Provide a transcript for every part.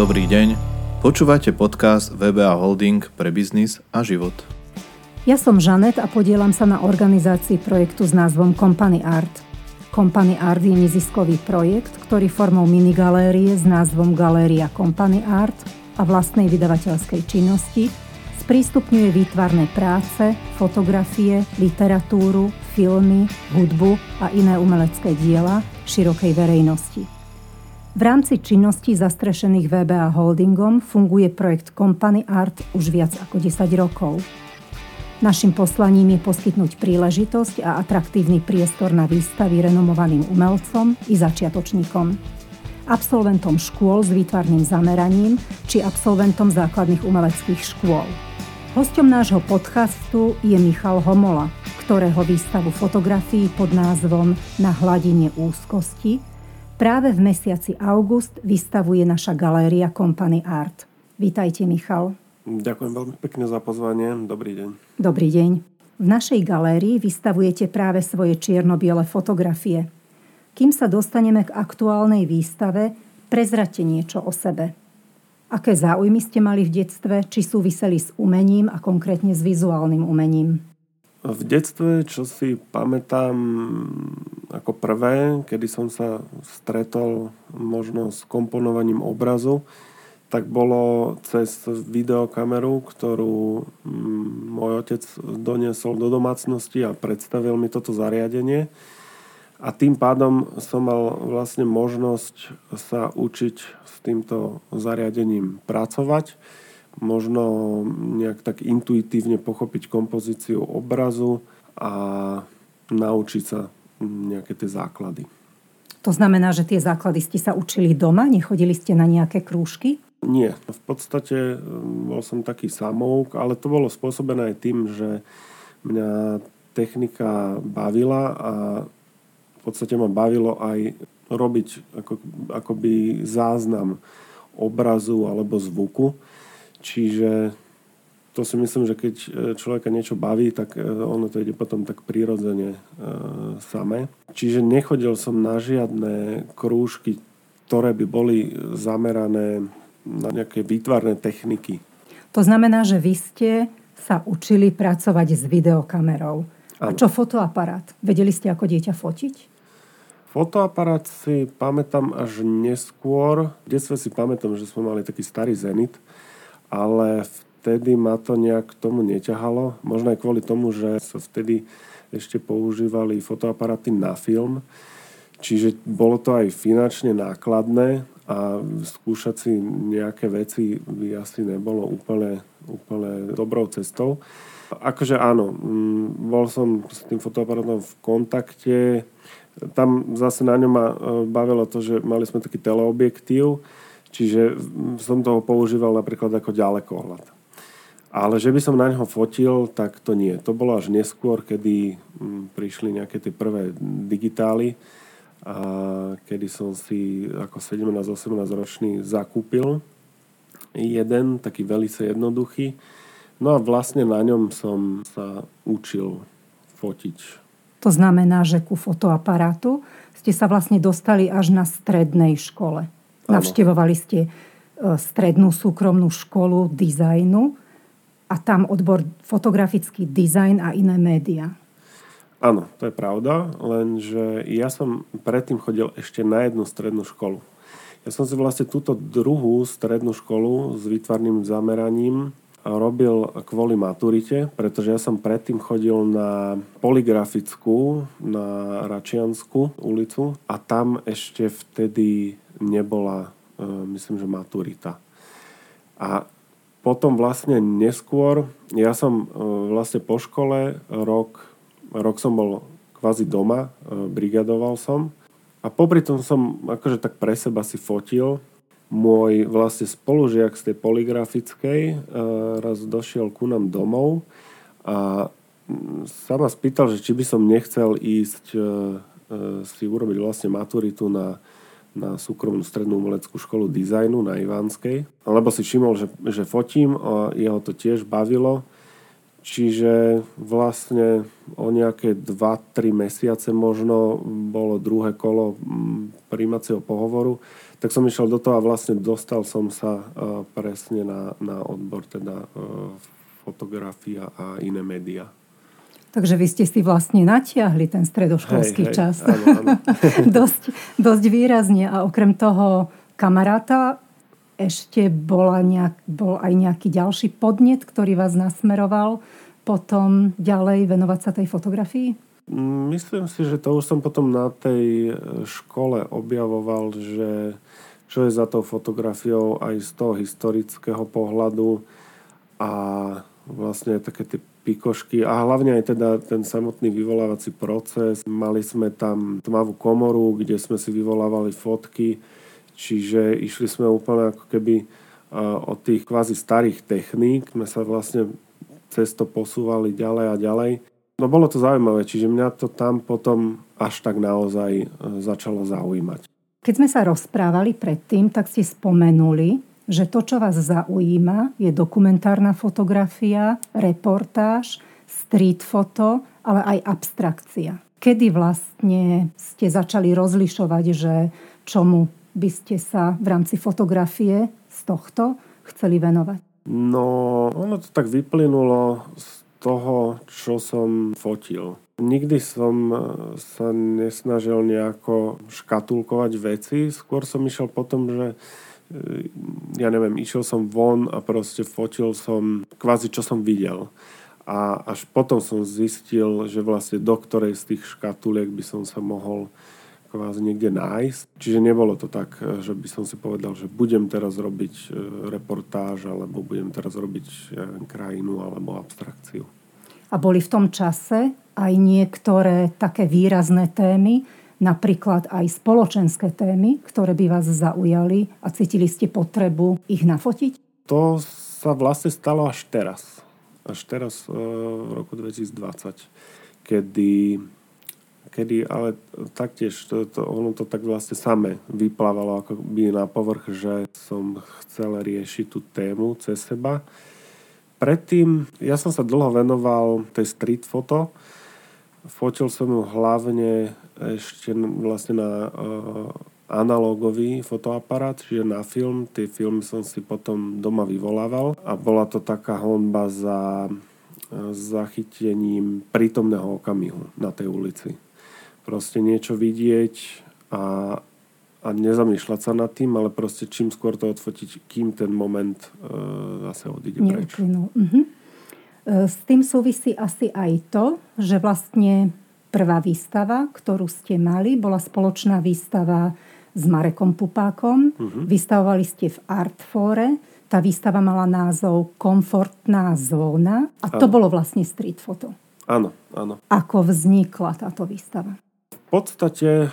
Dobrý deň. Počúvate podcast VBA Holding pre biznis a život. Ja som Žanet a podielam sa na organizácii projektu s názvom Company Art. Company Art je neziskový projekt, ktorý formou minigalérie s názvom Galéria Company Art a vlastnej vydavateľskej činnosti sprístupňuje výtvarné práce, fotografie, literatúru, filmy, hudbu a iné umelecké diela širokej verejnosti. V rámci činnosti zastrešených VBA Holdingom funguje projekt Company Art už viac ako 10 rokov. Našim poslaním je poskytnúť príležitosť a atraktívny priestor na výstavy renomovaným umelcom i začiatočníkom. Absolventom škôl s výtvarným zameraním či absolventom základných umeleckých škôl. Hostom nášho podcastu je Michal Homola, ktorého výstavu fotografií pod názvom Na hladine úzkosti Práve v mesiaci august vystavuje naša galéria Company Art. Vítajte, Michal. Ďakujem veľmi pekne za pozvanie. Dobrý deň. Dobrý deň. V našej galérii vystavujete práve svoje čierno-biele fotografie. Kým sa dostaneme k aktuálnej výstave, prezrate niečo o sebe. Aké záujmy ste mali v detstve, či súviseli s umením a konkrétne s vizuálnym umením? V detstve, čo si pamätám ako prvé, kedy som sa stretol možno s komponovaním obrazu, tak bolo cez videokameru, ktorú mm, môj otec doniesol do domácnosti a predstavil mi toto zariadenie. A tým pádom som mal vlastne možnosť sa učiť s týmto zariadením pracovať možno nejak tak intuitívne pochopiť kompozíciu obrazu a naučiť sa nejaké tie základy. To znamená, že tie základy ste sa učili doma? Nechodili ste na nejaké krúžky? Nie. V podstate mm, bol som taký samouk, ale to bolo spôsobené aj tým, že mňa technika bavila a v podstate ma bavilo aj robiť ako, akoby záznam obrazu alebo zvuku. Čiže to si myslím, že keď e, človeka niečo baví, tak e, ono to ide potom tak prirodzene e, samé. Čiže nechodil som na žiadne krúžky, ktoré by boli zamerané na nejaké výtvarné techniky. To znamená, že vy ste sa učili pracovať s videokamerou. Ano. A čo fotoaparát? Vedeli ste ako dieťa fotiť? Fotoaparát si pamätám až neskôr. V detstve si pamätám, že sme mali taký starý Zenit, ale vtedy ma to nejak k tomu neťahalo. Možno aj kvôli tomu, že sa vtedy ešte používali fotoaparáty na film. Čiže bolo to aj finančne nákladné a skúšať si nejaké veci by asi nebolo úplne, úplne dobrou cestou. Akože áno, mm, bol som s tým fotoaparátom v kontakte. Tam zase na ňom ma e, bavilo to, že mali sme taký teleobjektív, Čiže som toho používal napríklad ako ďalekohľad. Ale že by som na neho fotil, tak to nie. To bolo až neskôr, kedy mm, prišli nejaké tie prvé digitály, a kedy som si ako 17-18 ročný zakúpil jeden, taký veľmi jednoduchý. No a vlastne na ňom som sa učil fotiť. To znamená, že ku fotoaparátu ste sa vlastne dostali až na strednej škole. Navštevovali ste e, strednú súkromnú školu dizajnu a tam odbor fotografický dizajn a iné médiá. Áno, to je pravda, lenže ja som predtým chodil ešte na jednu strednú školu. Ja som si vlastne túto druhú strednú školu s výtvarným zameraním robil kvôli maturite, pretože ja som predtým chodil na poligrafickú, na Račiansku ulicu a tam ešte vtedy nebola, e, myslím, že maturita. A potom vlastne neskôr, ja som e, vlastne po škole rok, rok som bol kvázi doma, e, brigadoval som a popri tom som akože tak pre seba si fotil. Môj vlastne spolužiak z tej poligrafickej raz došiel ku nám domov a sa ma spýtal, že či by som nechcel ísť si urobiť vlastne maturitu na na súkromnú strednú umeleckú školu dizajnu na Ivánskej, lebo si všimol, že, že fotím a jeho to tiež bavilo Čiže vlastne o nejaké 2-3 mesiace možno bolo druhé kolo mm, príjmacieho pohovoru. Tak som išiel do toho a vlastne dostal som sa uh, presne na, na odbor teda uh, fotografia a iné médiá. Takže vy ste si vlastne natiahli ten stredoškolský hej, hej, čas. Áno, áno. dosť, dosť výrazne. A okrem toho kamaráta ešte bola nejak, bol aj nejaký ďalší podnet, ktorý vás nasmeroval potom ďalej venovať sa tej fotografii? Myslím si, že to už som potom na tej škole objavoval, že čo je za tou fotografiou aj z toho historického pohľadu a vlastne také tie pikošky a hlavne aj teda ten samotný vyvolávací proces. Mali sme tam tmavú komoru, kde sme si vyvolávali fotky Čiže išli sme úplne ako keby od tých kvázi starých techník, sme sa vlastne cesto posúvali ďalej a ďalej. No bolo to zaujímavé, čiže mňa to tam potom až tak naozaj e, začalo zaujímať. Keď sme sa rozprávali predtým, tak ste spomenuli, že to, čo vás zaujíma, je dokumentárna fotografia, reportáž, street foto, ale aj abstrakcia. Kedy vlastne ste začali rozlišovať, že čomu by ste sa v rámci fotografie z tohto chceli venovať? No, ono to tak vyplynulo z toho, čo som fotil. Nikdy som sa nesnažil nejako škatulkovať veci, skôr som išiel potom, že ja neviem, išiel som von a proste fotil som kvázi, čo som videl. A až potom som zistil, že vlastne do ktorej z tých škatuliek by som sa mohol kvázi niekde nájsť. Čiže nebolo to tak, e, že by som si povedal, že budem teraz robiť e, reportáž alebo budem teraz robiť ja neviem, krajinu alebo abstrakciu. A boli v tom čase aj niektoré také výrazné témy, napríklad aj spoločenské témy, ktoré by vás zaujali a cítili ste potrebu ich nafotiť? To sa vlastne stalo až teraz. Až teraz e, v roku 2020, kedy kedy ale taktiež to, to, ono to tak vlastne same vyplávalo ako by na povrch, že som chcel riešiť tú tému cez seba. Predtým, ja som sa dlho venoval tej street foto. Fotil som ju hlavne ešte vlastne na analógový fotoaparát, čiže na film. Tie filmy som si potom doma vyvolával a bola to taká honba za zachytením prítomného okamihu na tej ulici proste niečo vidieť a, a nezamýšľať sa nad tým, ale proste čím skôr to odfotiť, kým ten moment e, zase odíde preč. Uh-huh. S tým súvisí asi aj to, že vlastne prvá výstava, ktorú ste mali, bola spoločná výstava s Marekom Pupákom. Uh-huh. Vystavovali ste v Artfore. Tá výstava mala názov Komfortná zóna a to bolo vlastne street foto. Áno, áno. Ako vznikla táto výstava? podstate e,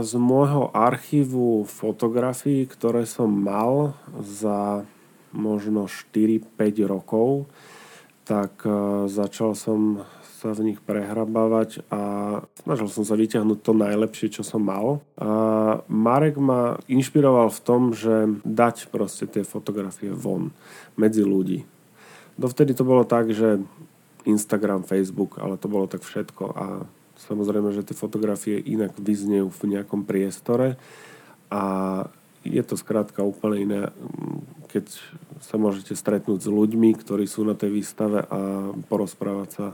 z môjho archívu fotografií, ktoré som mal za možno 4-5 rokov, tak e, začal som sa v nich prehrabávať a snažil som sa vyťahnuť to najlepšie, čo som mal. A Marek ma inšpiroval v tom, že dať proste tie fotografie von medzi ľudí. Dovtedy to bolo tak, že Instagram, Facebook, ale to bolo tak všetko a Samozrejme, že tie fotografie inak vyznejú v nejakom priestore a je to skrátka úplne iné, keď sa môžete stretnúť s ľuďmi, ktorí sú na tej výstave a porozprávať sa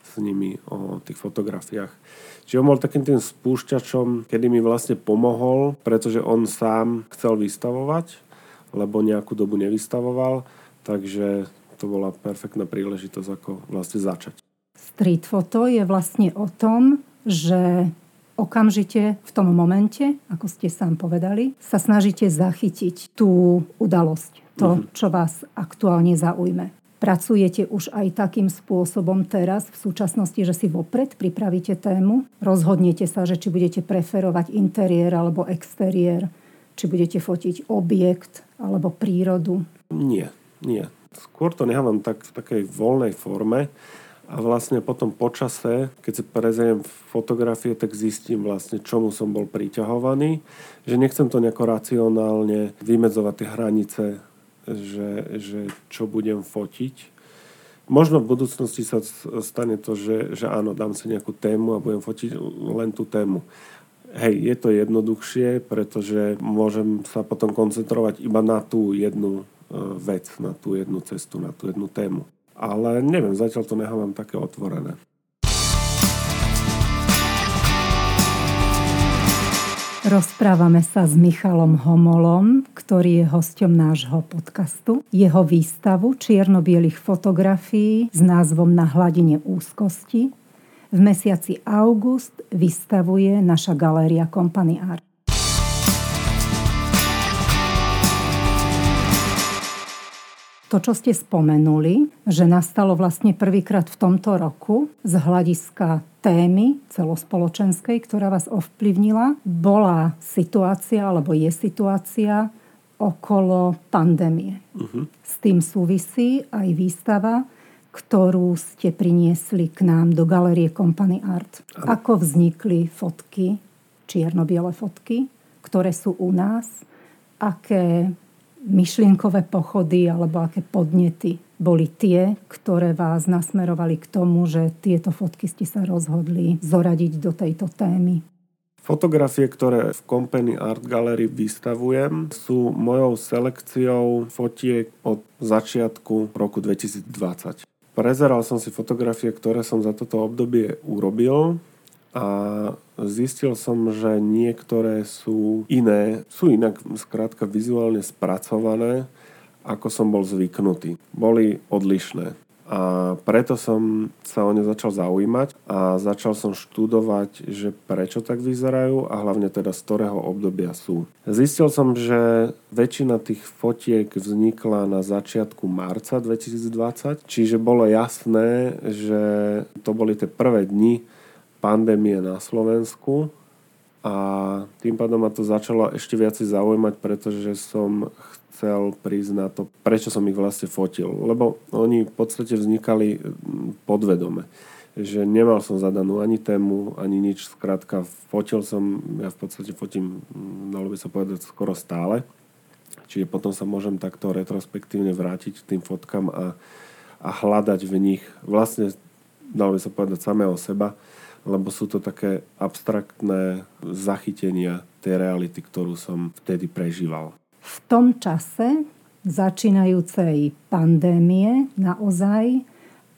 s nimi o tých fotografiách. Čiže on bol takým tým spúšťačom, kedy mi vlastne pomohol, pretože on sám chcel vystavovať, lebo nejakú dobu nevystavoval, takže to bola perfektná príležitosť, ako vlastne začať. Street foto je vlastne o tom, že okamžite v tom momente, ako ste sám povedali, sa snažíte zachytiť tú udalosť, to, mhm. čo vás aktuálne zaujme. Pracujete už aj takým spôsobom teraz, v súčasnosti, že si vopred pripravíte tému, rozhodnete sa, že či budete preferovať interiér alebo exteriér, či budete fotiť objekt alebo prírodu? Nie, nie. Skôr to nechávam tak v takej voľnej forme a vlastne potom počase, keď si prezriem fotografie, tak zistím vlastne, čomu som bol priťahovaný. Že nechcem to nejako racionálne vymedzovať tie hranice, že, že čo budem fotiť. Možno v budúcnosti sa stane to, že, že áno, dám si nejakú tému a budem fotiť len tú tému. Hej, je to jednoduchšie, pretože môžem sa potom koncentrovať iba na tú jednu e, vec, na tú jednu cestu, na tú jednu tému. Ale neviem, zatiaľ to nechávam také otvorené. Rozprávame sa s Michalom Homolom, ktorý je hosťom nášho podcastu. Jeho výstavu čierno-bielých fotografií s názvom Na hladine úzkosti v mesiaci august vystavuje naša galéria Company Art. To, čo ste spomenuli, že nastalo vlastne prvýkrát v tomto roku z hľadiska témy celospoločenskej, ktorá vás ovplyvnila, bola situácia, alebo je situácia okolo pandémie. Uh-huh. S tým súvisí aj výstava, ktorú ste priniesli k nám do galerie Company Art. Ano. Ako vznikli fotky, čierno-biele fotky, ktoré sú u nás, aké myšlienkové pochody alebo aké podnety boli tie, ktoré vás nasmerovali k tomu, že tieto fotky ste sa rozhodli zoradiť do tejto témy? Fotografie, ktoré v Company Art Gallery vystavujem, sú mojou selekciou fotiek od začiatku roku 2020. Prezeral som si fotografie, ktoré som za toto obdobie urobil a zistil som, že niektoré sú iné, sú inak skrátka vizuálne spracované, ako som bol zvyknutý. Boli odlišné. A preto som sa o ne začal zaujímať a začal som študovať, že prečo tak vyzerajú a hlavne teda z ktorého obdobia sú. Zistil som, že väčšina tých fotiek vznikla na začiatku marca 2020, čiže bolo jasné, že to boli tie prvé dni, pandémie na Slovensku a tým pádom ma to začalo ešte viacej zaujímať, pretože som chcel prísť na to, prečo som ich vlastne fotil. Lebo oni v podstate vznikali podvedome. Že nemal som zadanú ani tému, ani nič. Skrátka, fotil som, ja v podstate fotím, dalo by sa povedať, skoro stále. Čiže potom sa môžem takto retrospektívne vrátiť k tým fotkám a, a hľadať v nich vlastne, dalo by sa povedať, samého seba lebo sú to také abstraktné zachytenia tej reality, ktorú som vtedy prežíval. V tom čase začínajúcej pandémie naozaj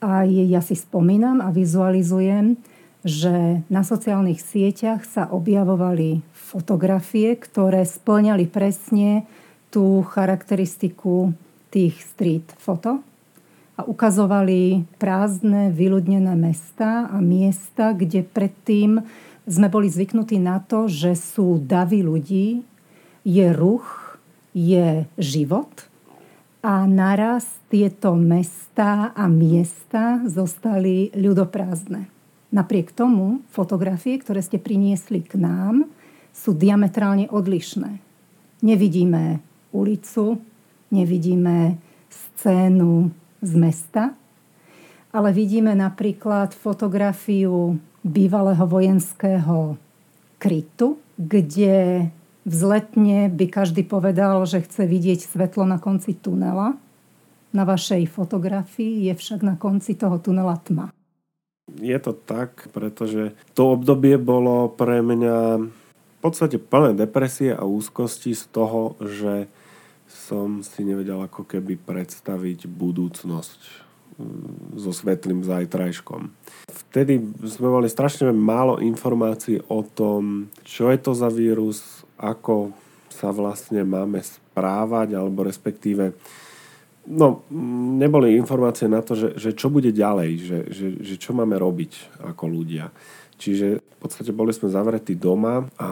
aj ja si spomínam a vizualizujem, že na sociálnych sieťach sa objavovali fotografie, ktoré splňali presne tú charakteristiku tých street foto, a ukazovali prázdne, vyľudnené mesta a miesta, kde predtým sme boli zvyknutí na to, že sú davy ľudí, je ruch, je život a naraz tieto mesta a miesta zostali ľudoprázdne. Napriek tomu fotografie, ktoré ste priniesli k nám, sú diametrálne odlišné. Nevidíme ulicu, nevidíme scénu z mesta, ale vidíme napríklad fotografiu bývalého vojenského krytu, kde vzletne by každý povedal, že chce vidieť svetlo na konci tunela. Na vašej fotografii je však na konci toho tunela tma. Je to tak, pretože to obdobie bolo pre mňa v podstate plné depresie a úzkosti z toho, že som si nevedel ako keby predstaviť budúcnosť mm, so svetlým zajtrajškom. Vtedy sme mali strašne málo informácií o tom, čo je to za vírus, ako sa vlastne máme správať, alebo respektíve No, neboli informácie na to, že, že čo bude ďalej, že, že, že čo máme robiť ako ľudia. Čiže v podstate boli sme zavretí doma a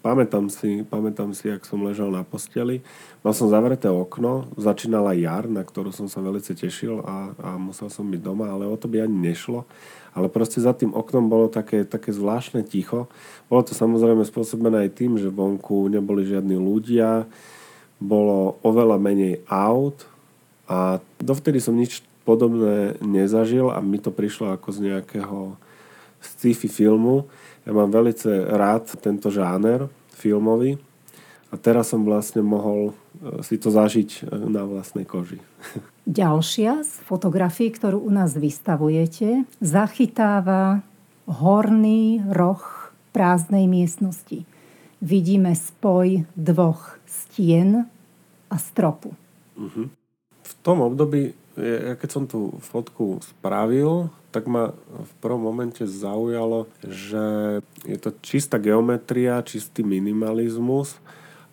pamätám si, pamätám si, ak som ležal na posteli. Mal som zavreté okno, začínala jar, na ktorú som sa veľmi tešil a, a musel som byť doma, ale o to by ani nešlo. Ale proste za tým oknom bolo také, také zvláštne ticho. Bolo to samozrejme spôsobené aj tým, že vonku neboli žiadni ľudia, bolo oveľa menej aut a dovtedy som nič podobné nezažil a mi to prišlo ako z nejakého sci-fi filmu. Ja mám veľmi rád tento žáner filmový A teraz som vlastne mohol e, si to zažiť e, na vlastnej koži. Ďalšia z fotografií, ktorú u nás vystavujete, zachytáva horný roh prázdnej miestnosti. Vidíme spoj dvoch stien a stropu. Uh-huh. V tom období, ja keď som tú fotku spravil, tak ma v prvom momente zaujalo, že je to čistá geometria, čistý minimalizmus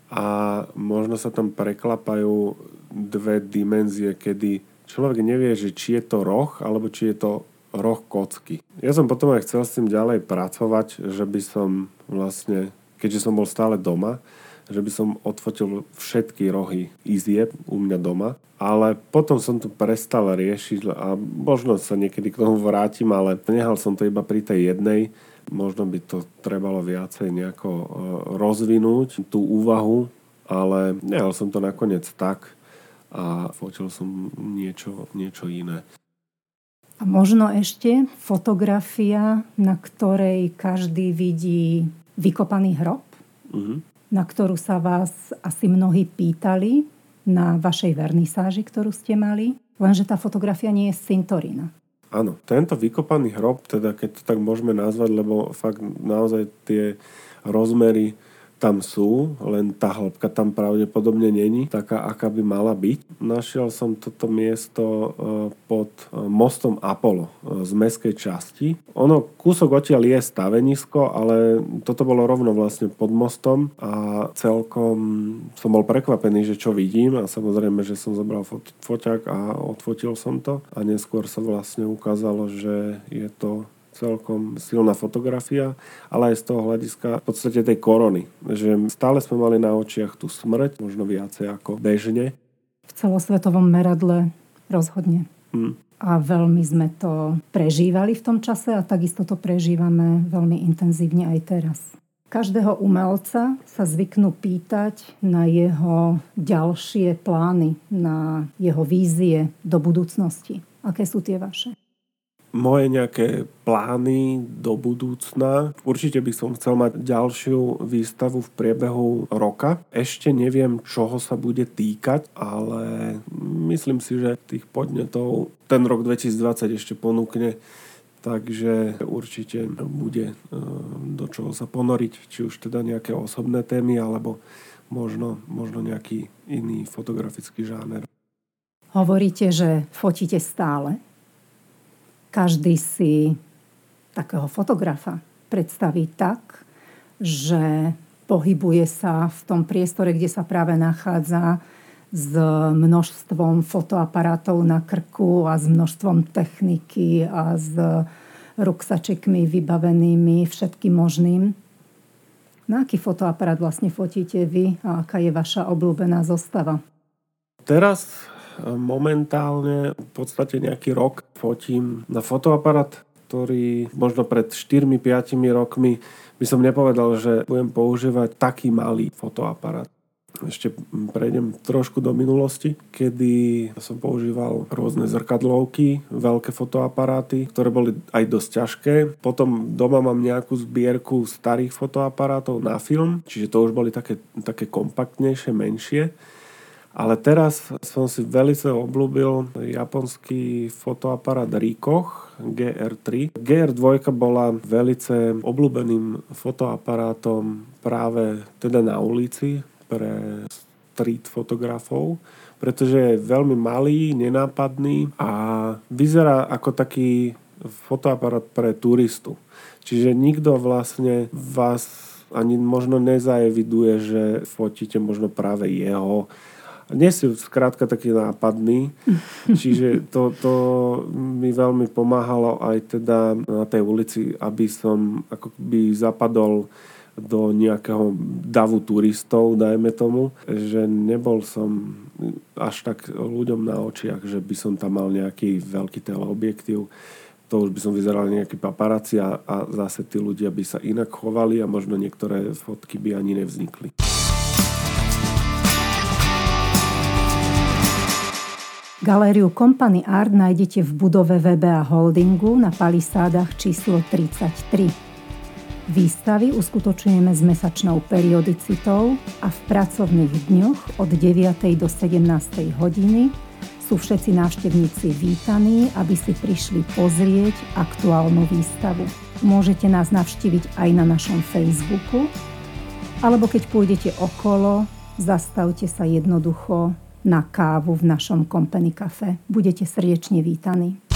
a možno sa tam preklapajú dve dimenzie, kedy človek nevie, že či je to roh, alebo či je to roh kocky. Ja som potom aj chcel s tým ďalej pracovať, že by som vlastne, keďže som bol stále doma, že by som odfotil všetky rohy izieb u mňa doma. Ale potom som to prestal riešiť a možno sa niekedy k tomu vrátim, ale nehal som to iba pri tej jednej. Možno by to trebalo viacej nejako e, rozvinúť, tú úvahu, ale nehal som to nakoniec tak a fotil som niečo, niečo iné. A možno ešte fotografia, na ktorej každý vidí vykopaný hrob? Uh-huh na ktorú sa vás asi mnohí pýtali na vašej vernisáži, ktorú ste mali, lenže tá fotografia nie je z cintorína. Áno, tento vykopaný hrob, teda keď to tak môžeme nazvať, lebo fakt naozaj tie rozmery tam sú, len tá hĺbka tam pravdepodobne není taká, aká by mala byť. Našiel som toto miesto e, pod e, mostom Apollo e, z meskej časti. Ono, kúsok odtiaľ je stavenisko, ale toto bolo rovno vlastne pod mostom a celkom som bol prekvapený, že čo vidím a samozrejme, že som zobral foťák a odfotil som to a neskôr sa vlastne ukázalo, že je to celkom silná fotografia, ale aj z toho hľadiska v podstate tej korony. Že stále sme mali na očiach tú smrť, možno viacej ako bežne. V celosvetovom meradle rozhodne. Hmm. A veľmi sme to prežívali v tom čase a takisto to prežívame veľmi intenzívne aj teraz. Každého umelca sa zvyknú pýtať na jeho ďalšie plány, na jeho vízie do budúcnosti. Aké sú tie vaše? Moje nejaké plány do budúcna. Určite by som chcel mať ďalšiu výstavu v priebehu roka. Ešte neviem, čoho sa bude týkať, ale myslím si, že tých podnetov ten rok 2020 ešte ponúkne takže určite bude e, do čoho sa ponoriť, či už teda nejaké osobné témy, alebo možno, možno nejaký iný fotografický žáner. Hovoríte, že fotíte stále? Každý si takého fotografa predstaví tak, že pohybuje sa v tom priestore, kde sa práve nachádza s množstvom fotoaparátov na krku a s množstvom techniky a s ruksačekmi vybavenými všetkým možným. Na aký fotoaparát vlastne fotíte vy a aká je vaša obľúbená zostava? Teraz momentálne v podstate nejaký rok fotím na fotoaparát, ktorý možno pred 4-5 rokmi by som nepovedal, že budem používať taký malý fotoaparát. Ešte prejdem trošku do minulosti, kedy som používal rôzne zrkadlovky, veľké fotoaparáty, ktoré boli aj dosť ťažké. Potom doma mám nejakú zbierku starých fotoaparátov na film, čiže to už boli také, také kompaktnejšie, menšie. Ale teraz som si veľmi obľúbil japonský fotoaparát Rikoch GR3. GR2 bola velice obľúbeným fotoaparátom práve teda na ulici pre street fotografov, pretože je veľmi malý, nenápadný a vyzerá ako taký fotoaparát pre turistu. Čiže nikto vlastne vás ani možno nezaeviduje, že fotíte možno práve jeho nie si skrátka taký nápadný, čiže to, to mi veľmi pomáhalo aj teda na tej ulici, aby som ako by zapadol do nejakého davu turistov, dajme tomu, že nebol som až tak ľuďom na očiach, že by som tam mal nejaký veľký teleobjektív. To už by som vyzeral nejaký paparáci a, a zase tí ľudia by sa inak chovali a možno niektoré fotky by ani nevznikli. Galériu Company Art nájdete v budove VBA Holdingu na palisádach číslo 33. Výstavy uskutočujeme s mesačnou periodicitou a v pracovných dňoch od 9. do 17. hodiny sú všetci návštevníci vítaní, aby si prišli pozrieť aktuálnu výstavu. Môžete nás navštíviť aj na našom Facebooku, alebo keď pôjdete okolo, zastavte sa jednoducho na kávu v našom Company Cafe. Budete srdečne vítaní.